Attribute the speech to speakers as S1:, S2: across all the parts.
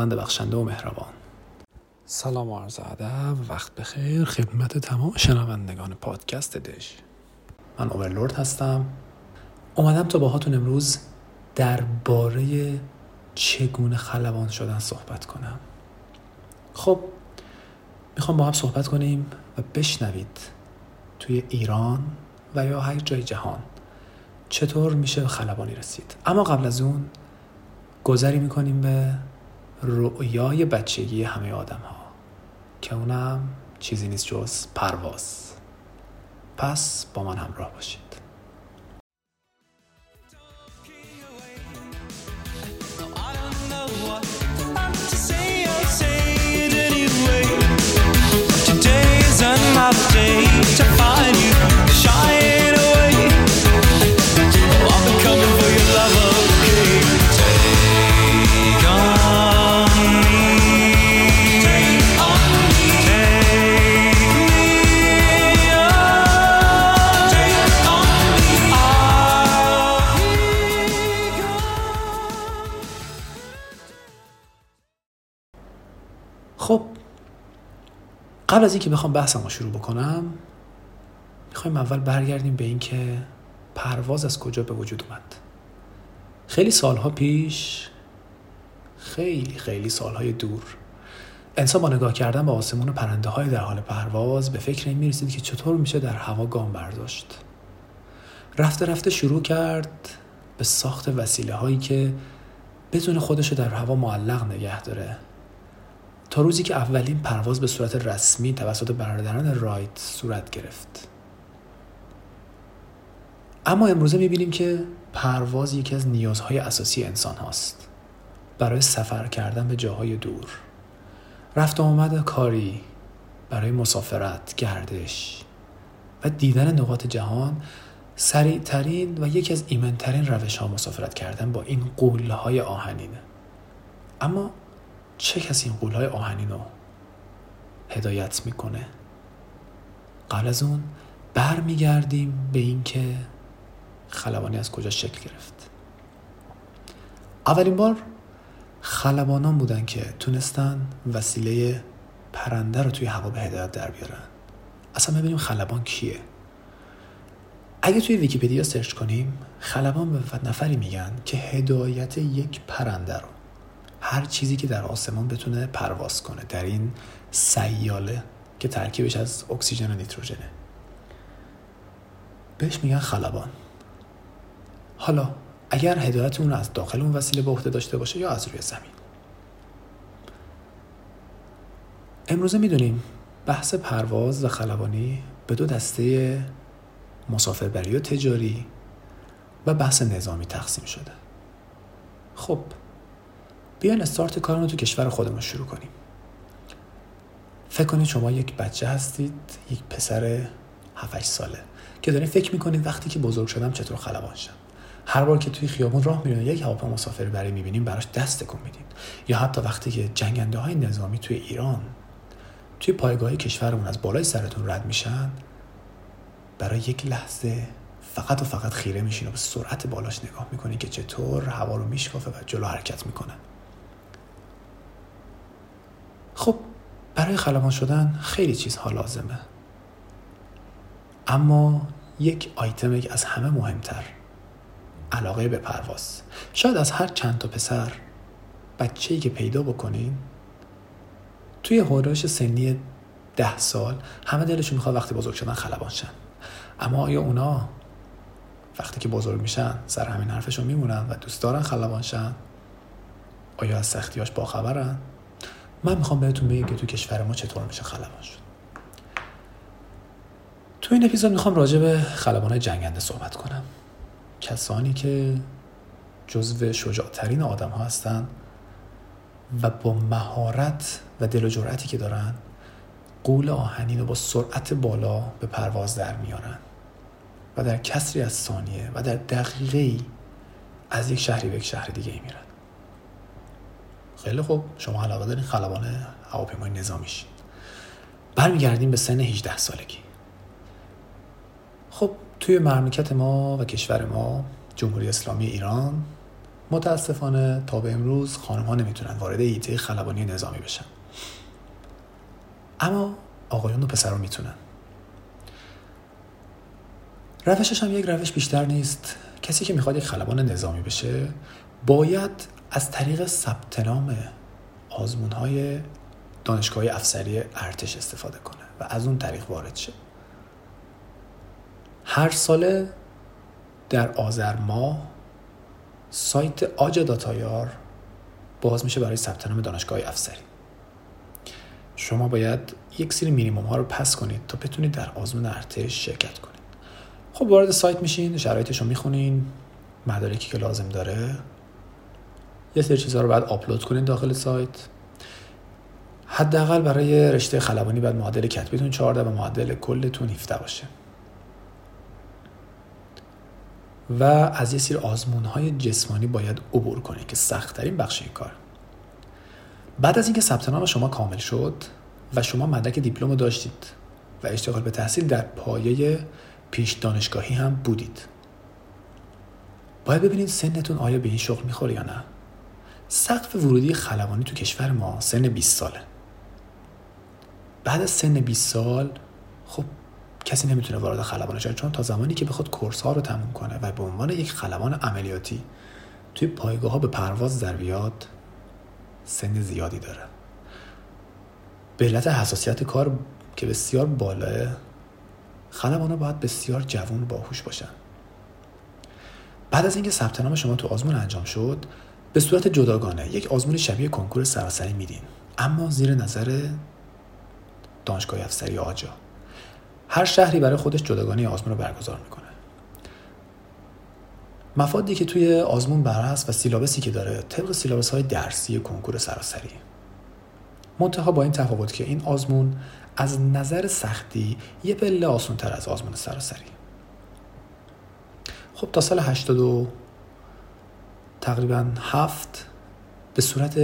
S1: خداوند بخشنده و مهربان. سلام و عرض ادب وقت بخیر. خدمت تمام شنوندگان پادکست دش من اوورلورد هستم. اومدم تا باهاتون امروز درباره چگونه خلبان شدن صحبت کنم. خب می‌خوام با هم صحبت کنیم و بشنوید توی ایران و یا هر جای جهان چطور میشه به خلبانی رسید. اما قبل از اون گذری می‌کنیم به رؤیای بچگی همه آدم ها که اونم چیزی نیست جز پرواز. پس با من همراه باشید. خب قبل از اینکه بخوام بحثم رو شروع بکنم می‌خوایم اول برگردیم به اینکه پرواز از کجا به وجود اومد. خیلی سالها پیش خیلی خیلی سالهای دور انسان با نگاه کردن به آسمون و پرنده های در حال پرواز به فکر این می‌رسید که چطور میشه در هوا گام برداشت. رفته رفته شروع کرد به ساخت وسیله هایی که بدون خودشو در هوا معلق نگه داره. تا روزی که اولین پرواز به صورت رسمی توسط برادران رایت صورت گرفت. اما امروزه می‌بینیم که پرواز یکی از نیازهای اساسی انسان هاست. برای سفر کردن به جاهای دور. رفت آمد کاری برای مسافرت گردش و دیدن نقاط جهان سریعترین و یکی از ایمنترین روش ها مسافرت کردن با این قوله های آهنینه اما چه کسی این قولهای آهنین رو هدایت می‌کنه؟ قبل از اون برمیگردیم به اینکه خلبانی از کجا شکل گرفت. اولین بار خلبانان بودن که تونستن وسیله پرنده رو توی هوا به هدایت در بیارن. اصلا ببینیم خلبان کیه. اگه توی ویکیپدیا سرچ کنیم خلبان به نفری میگن که هدایت یک پرنده رو هر چیزی که در آسمان بتونه پرواز کنه. در این سیاله که ترکیبش از اکسیژن و نیتروژنه. بهش میگن خلبان. حالا اگر هدایت اون از داخل اون وسیله به عهده داشته باشه یا از روی زمین. امروزه می‌دونیم بحث پرواز و خلبانی به دو دسته مسافربری و تجاری و بحث نظامی تقسیم شده. خب بیاین استارت کارمون تو کشور خودمون شروع کنیم. فکر کنید شما یک بچه هستید یک پسر 7 ساله که دارین فکر می‌کنید وقتی که بزرگ شدم چطور خلبان شم. هر بار که توی خیابون راه میرین یک هواپیما مسافر برای می‌بینیم براش دست کن می‌دید. یا حتی وقتی که جنگنده های نظامی توی ایران توی پایگاه کشورمون از بالای سرتون رد میشن برای یک لحظه فقط و فقط خیره میشین و به سرعت بالاش نگاه می‌کنین که چطور هوا رو میشکافه و جلو حرکت می‌کنه. خب برای خلبان شدن خیلی چیزها لازمه. اما یک آیتم از همه مهمتر علاقه به پرواز. شاید از هر چند تا پسر بچه‌ای که پیدا بکنین توی هوراش سنی ده سال همه دلشون می‌خواد وقتی بزرگ شدن خلبان شن. اما آیا اونا وقتی که بزرگ میشن سر همین حرفشون میمونن و دوست دارن خلبان شن؟ آیا از سختیاش باخبرن؟ من می‌خوام بهتون بگم که تو کشور ما چطور میشه خلبان شد. تو این اپیزود می‌خوام راجع به خلبان جنگنده صحبت کنم. کسانی که جزو شجاعترین آدم ها هستن و با مهارت و دل و جرأتی که دارن قول آهنین رو با سرعت بالا به پرواز در میارن و در کسری از ثانیه و در دقیقه از یک شهری به یک شهر دیگه ای میرن. خیلی خوب. شما علاقه دارین خلبان هواپیمای نظامی شید برمیگردیم به سن 18 سالگی. خب توی مملکت ما و کشور ما جمهوری اسلامی ایران متاسفانه تا به امروز خانم ها نمی‌تونن وارد ایده خلبانی نظامی بشن. اما آقایون و پسرها می‌تونن. روشش هم یک روش بیشتر نیست. کسی که می‌خواد یک خلبان نظامی بشه باید از طریق ثبت نام آزمون های دانشگاه افسری ارتش استفاده کنه و از اون طریق وارد شه. هر ساله در آذر ماه سایت آج داتایار باز میشه برای ثبت نام دانشگاه افسری. شما باید یک سری مینیموم ها رو پس کنید تا بتونید در آزمون ارتش شرکت کنید. خب وارد سایت میشین شرایطش رو می‌خونین مدارکی که لازم داره یه سری چیزها رو باید آپلود کنین داخل سایت. حداقل برای رشته خلبانی باید معدل کتبیتون 14 و معدل کلتون 17 باشه. و از یه سری آزمون های جسمانی باید عبور کنید که سخت ترین بخش این کار. بعد از اینکه ثبت نام شما کامل شد و شما مدرک دیپلم داشتید و اشتغال به تحصیل در پایه پیش دانشگاهی هم بودید. باید ببینید سنتون آیا به این شغل می‌خوره یا نه. سقف ورودی خلبانی تو کشور ما سن 20 ساله. بعد از سن 20 سال خب کسی نمی‌تونه وارد خلبان شه چون تا زمانی که بخواد کورس ها رو تموم کنه و به عنوان یک خلبان عملیاتی توی پایگاه ها به پرواز در بیاد سن زیادی داره. به علت حساسیت کار که بسیار بالاه خلبان ها باید بسیار جوون باهوش باشن. بعد از اینکه ثبت نام شما تو آزمون انجام شد به صورت جداگانه یک آزمون شبیه کنکور سراسری میدین. اما زیر نظر دانشگاه افسری آجا. هر شهری برای خودش جداگانه آزمون رو برگزار می‌کنه. مفادی که توی آزمون بر و سیلابسی که داره طبق سیلابس های درسی کنکور سراسری. منتها با این تفاوت که این آزمون از نظر سختی یه پله آسون تر از آزمون سراسری. خب تا سال 82 تقریبا هفت به صورت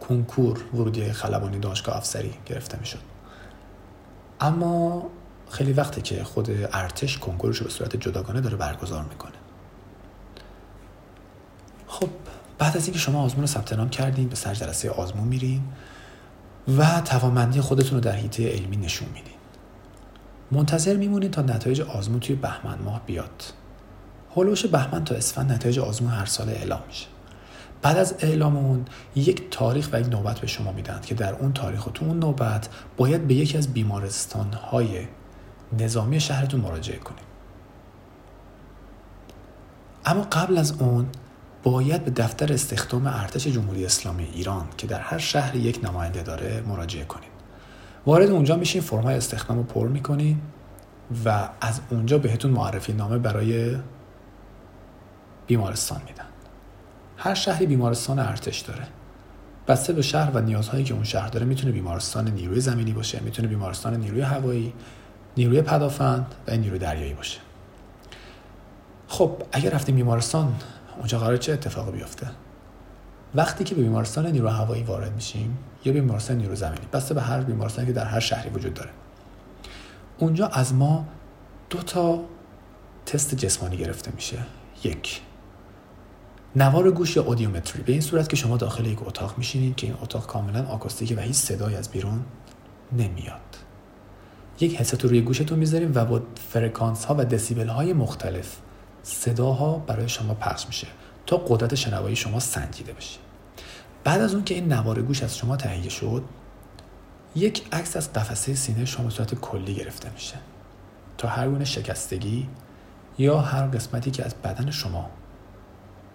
S1: کنکور ورودی خلبانی دانشگاه افسری گرفته می‌شد. اما خیلی وقته که خود ارتش کنکورش به صورت جداگانه داره برگزار می‌کنه. خب بعد از اینکه شما آزمون رو ثبت نام کردین به سر جلسه آزمون میرین و توانمندی خودتون رو در حیطه علمی نشون میدین. منتظر میمونید تا نتایج آزمون توی بهمن ماه بیاد. هلوش بهمن تا اسفند نتایج آزمون هر سال اعلام میشه. بعد از اعلام اون یک تاریخ و یک نوبت به شما میدن که در اون تاریخ و تو اون نوبت باید به یکی از بیمارستان های نظامی شهرتون مراجعه کنید اما قبل از اون باید به دفتر استخدام ارتش جمهوری اسلامی ایران که در هر شهر یک نماینده داره مراجعه کنید وارد اونجا میشین فرمای استخدام رو پر می‌کنید و از اونجا بهتون معرفی نامه برای بیمارستان میدن هر شهری بیمارستان ارتش داره. بسته به شهر و نیازهایی که اون شهر داره می‌تونه بیمارستان نیروی زمینی باشه می‌تونه بیمارستان نیروی هوایی نیروی پدافند و نیروی دریایی باشه. خب اگر رفتیم بیمارستان اونجا قرار چه اتفاقی بیفته؟ وقتی که به بیمارستان نیرو هوایی وارد میشیم یا بیمارستان نیرو زمینی بسته به هر بیمارستانی که در هر شهری وجود داره. اونجا از ما دو تا تست جسمانی گرفته میشه. یک نوار گوش یا اودیومتری به این صورت که شما داخل یک اتاق میشینید که این اتاق کاملا آکوستیکه و هیچ صدایی از بیرون نمیاد. یک رو روی گوشتون می‌ذاریم و با فرکانس ها و دسیبل های مختلف صداها برای شما پخش میشه تا قدرت شنوایی شما سنجیده بشه. بعد از اون که این نوار گوش از شما تهیه شد یک عکس از قفسه سینه شما صورت کلی گرفته میشه. تا هر گونه شکستگی یا هر قسمتی که از بدن شما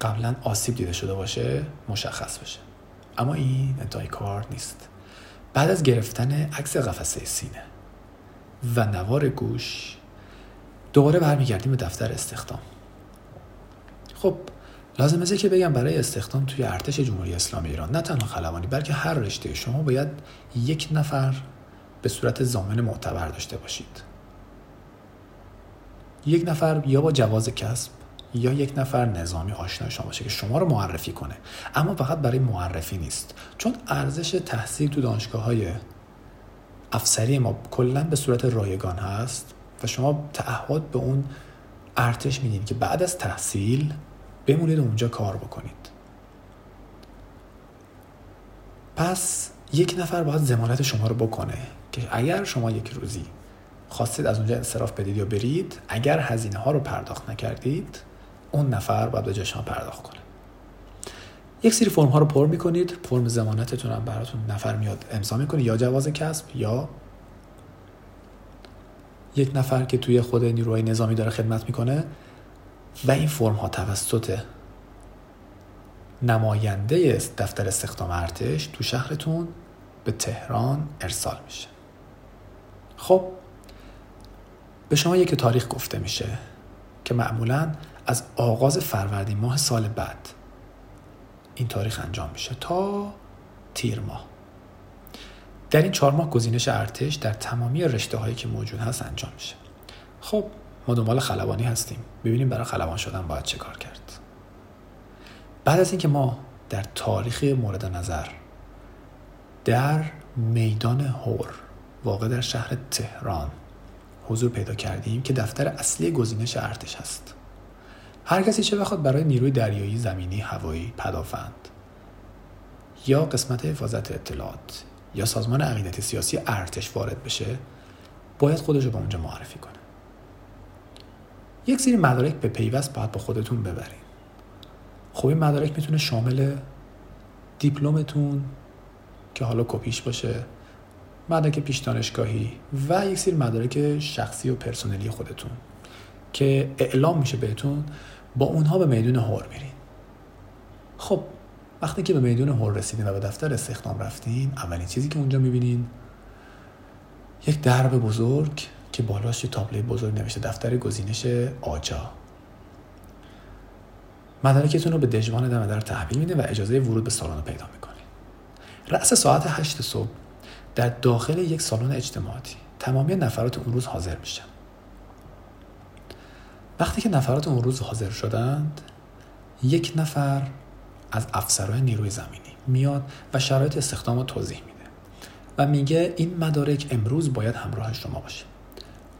S1: قبلا آسیب دیده شده باشه مشخص بشه. اما این انتهای کار نیست. بعد از گرفتن عکس قفسه سینه و نوار گوش دوباره برمیگردیم به دفتر استخدام. خب لازم است که بگم برای استخدام توی ارتش جمهوری اسلامی ایران نه تنها خلبانی بلکه هر رشته شما باید یک نفر به صورت زامن معتبر داشته باشید. یک نفر یا با جواز کسب یا یک نفر نظامی آشنا شما باشه که شما رو معرفی کنه. اما فقط برای معرفی نیست. چون ارزش تحصیل تو دانشگاه های افسری ما کلا به صورت رایگان هست و شما تعهد به اون ارتش میدین که بعد از تحصیل بمونید اونجا کار بکنید. پس یک نفر باید زمانت شما رو بکنه که اگر شما یک روزی خواستید از اونجا انصراف بدید یا برید اگر هزینه ها رو پرداخت نکردید اون نفر باید به جشن پرداخت کنه. یک سری فرم ها رو پر می‌کنید فرم زمانتتون هم براتون نفر میاد امضا می‌کنه یا جواز کسب یا یک نفر که توی خود نیروهای نظامی داره خدمت می‌کنه و این فرم ها توسط نماینده دفتر استخدام ارتش تو شهرتون به تهران ارسال میشه. خب به شما یک تاریخ گفته میشه که معمولا از آغاز فروردین ماه سال بعد این تاریخ انجام میشه تا تیر ماه. در این چهار ماه گزینش ارتش در تمامی رشته هایی که موجود هست انجام میشه. خب ما دنبال خلبانی هستیم. ببینیم برای خلبان شدن باید چه کار کرد. بعد از اینکه ما در تاریخ مورد نظر در میدان هور واقع در شهر تهران حضور پیدا کردیم که دفتر اصلی گزینش ارتش هست. هر کسی چه بخواد برای نیروی دریایی زمینی هوایی پدافند. یا قسمت حفاظت اطلاعات یا سازمان عقیدت سیاسی ارتش وارد بشه باید خودش رو به اونجا معرفی کنه. یک سری مدارک به پیوست باید با خودتون ببرین. خب این مدارک می‌تونه شامل دیپلمتون که حالا کپیش باشه مدرک پیش دانشگاهی و یک سری مدارک شخصی و پرسنلی خودتون. که اعلام میشه بهتون با اونها به میدون هور میرین. خب وقتی که به میدون هور رسیدین و به دفتر استخدام رفتین اولین چیزی که اونجا می‌بینین یک درب بزرگ که بالاش یه تابلوی بزرگ نوشته دفتر گزینش آجا. مدارکتون رو به دژوان دم در تحویل میده و اجازه ورود به سالن رو پیدا می‌کنه. رأس ساعت هشت صبح در داخل یک سالن اجتماعی تمامی نفرات اون روز حاضر میشن. وقتی که نفرات اون روز حاضر شدند یک نفر از افسرهای نیروی زمینی میاد و شرایط استخدام رو توضیح میده و میگه این مدارک امروز باید همراه شما باشه.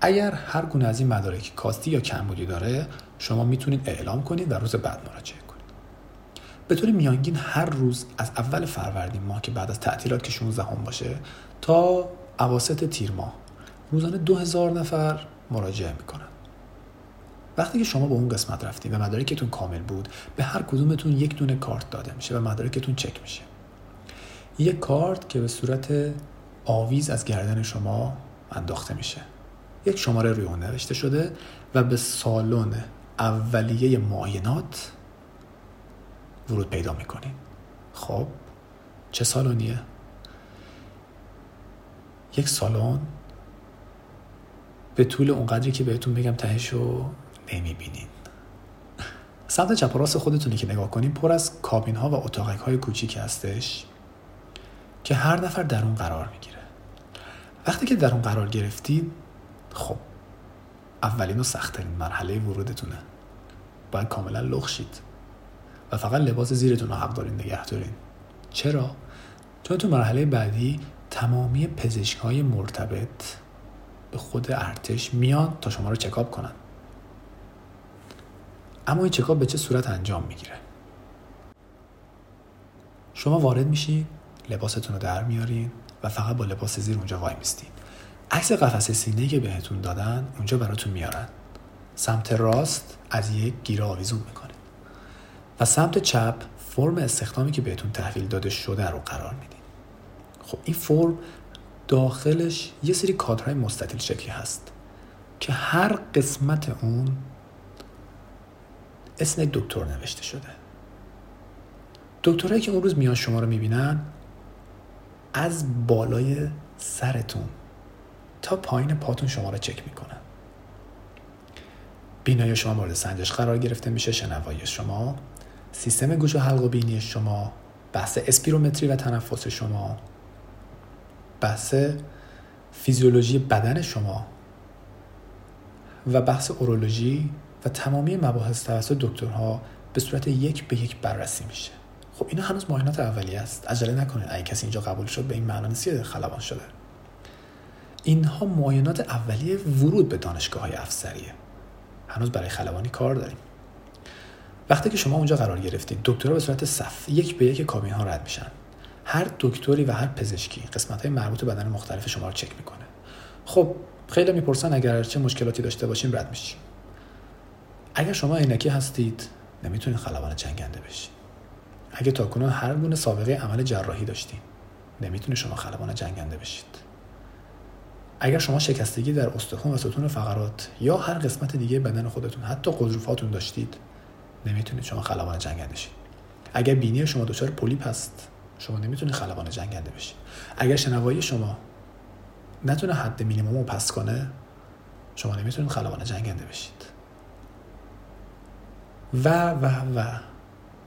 S1: اگر هر گونه از این مدارک کاستی یا کمبودی داره شما می‌تونید اعلام کنید و روز بعد مراجعه کنید. به طور میانگین هر روز از اول فروردین ماه که بعد از تعطیلات که 16 هم باشه تا اواسط تیر ماه روزانه 2000 نفر مراجعه می‌کنن. وقتی که شما به اون قسمت رفتید و مدارکتون کامل بود به هر کدومتون یک دونه کارت داده میشه و مدارکتون چک میشه. یک کارت که به صورت آویز از گردن شما انداخته میشه. یک شماره روی اون نوشته شده و به سالن اولیه معاینات ورود پیدا می‌کنیم خب چه سالونیه؟ یک سالن به طول اونقدری که بهتون بگم تهشو نمی‌بینین. سمت چپ راست خودتونی که نگاه کنیم پر از کابین ها و اتاقک های کوچیک هستش که هر نفر در اون قرار می‌گیره. وقتی که در اون قرار گرفتید خب اولین و سختترین مرحله ورودتونه. باید کاملا لخشید و فقط لباس زیرتون رو حق دارین نگه دارین. چرا؟ چون تو مرحله بعدی تمامی پزشک های مرتبط به خود ارتش میان تا شما رو چکاب کنن. اما این چکاب به چه صورت انجام می‌گیره؟ شما وارد میشین لباستون رو در میارین و فقط با لباس زیر اونجا وای میستین عکس قفسه سینه که بهتون دادن اونجا براتون میارن. سمت راست از یک گیره آویزون می‌کنه و سمت چپ فرم استخدامی که بهتون تحویل داده شده رو قرار میدین خب این فرم داخلش یه سری کادرهای مستطیل شکلی هست که هر قسمت اون اسم دکتر نوشته شده. دکترهایی که اون روز میان شما رو می‌بینن از بالای سرتون تا پایین پاتون شما رو چک می‌کنن. بینایی شما مورد سنجش قرار گرفته میشه شنوایی شما سیستم گوش و حلق و بینی شما بحث اسپیرومتری و تنفس شما بحث فیزیولوژی بدن شما و بحث اورولوژی و تمامی مباحث توسط دکترها به صورت یک به یک بررسی میشه. خب اینا هنوز معاینات اولیه است. عجله نکنید. اگه کسی اینجا قبول شد به این معنا نیست خلبان شده. اینها معاینات اولیه ورود به دانشگاه های افسریه. هنوز برای خلبانی کار داریم. وقتی که شما اونجا قرار گرفتید دکترها به صورت صف یک به یک کابین ها رد میشن. هر دکتری و هر پزشکی قسمت های مربوط به بدن مختلف شما رو چک می‌کنه. خب خیلی می‌پرسن اگر چه مشکلاتی داشته باشیم رد میشیم. اگر شما عینکی هستید نمی‌تونید خلبان جنگنده بشید اگه تاکنون هر گونه سابقه عمل جراحی داشتید نمی‌تونید شما خلبان جنگنده بشید. اگر شما شکستگی در استخوان و ستون فقرات یا هر قسمت دیگه بدن خودتون حتی قضروفاتون داشتید نمی‌تونید شما خلبان جنگنده شید. اگر بینی شما دچار پولیپ هست شما نمی‌تونید خلبان جنگنده بشید. اگر شنوایی شما نتونه حد مینیموم رو پس کنه شما نمی‌تونید خلبان جنگنده بشید. و و و.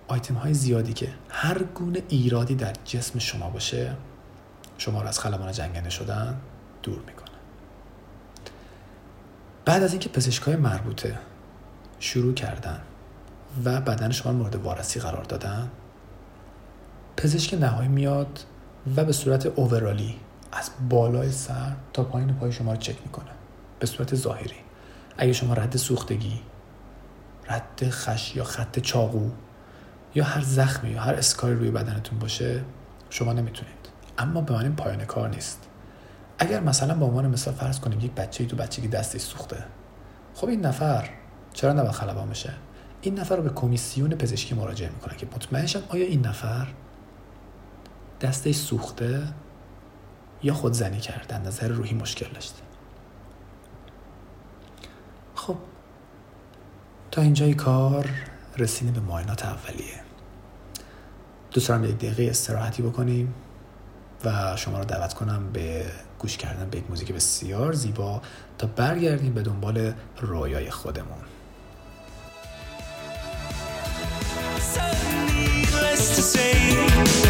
S1: آیتم های زیادی که هر گونه ایرادی در جسم شما باشه شما رو از خلبان جنگنده شدن دور می‌کنه. بعد از اینکه پزشکای مربوطه شروع کردن و بدن شما مورد وارسی قرار دادن پزشک نهایی میاد و به صورت اوورالی از بالای سر تا پایین پای شما رو چک می‌کنه. به صورت ظاهری. اگه شما رد سوختگی رد خش یا خط چاقو یا هر زخمی یا هر اسکاری روی بدنتون باشه شما نمی‌تونید. اما به معنی پایان کار نیست. اگر مثلا به عنوان مثال فرض کنیم یک بچه تو بچگی دستش سوخته خب این نفر چرا نباید خلبان بشه؟ این نفر رو به کمیسیون پزشکی مراجعه می‌کنه که مطمئن آیا این نفر دستش سوخته یا خودزنی کرده نظر روحی مشکل داشته. تا اینجای کار رسیدیم به معاینات اولیه. دوست دارم یک دقیقه استراحتی بکنیم و شما رو دعوت کنم به گوش کردن به یک موزیک بسیار زیبا تا برگردیم به دنبال رویای خودمون. To say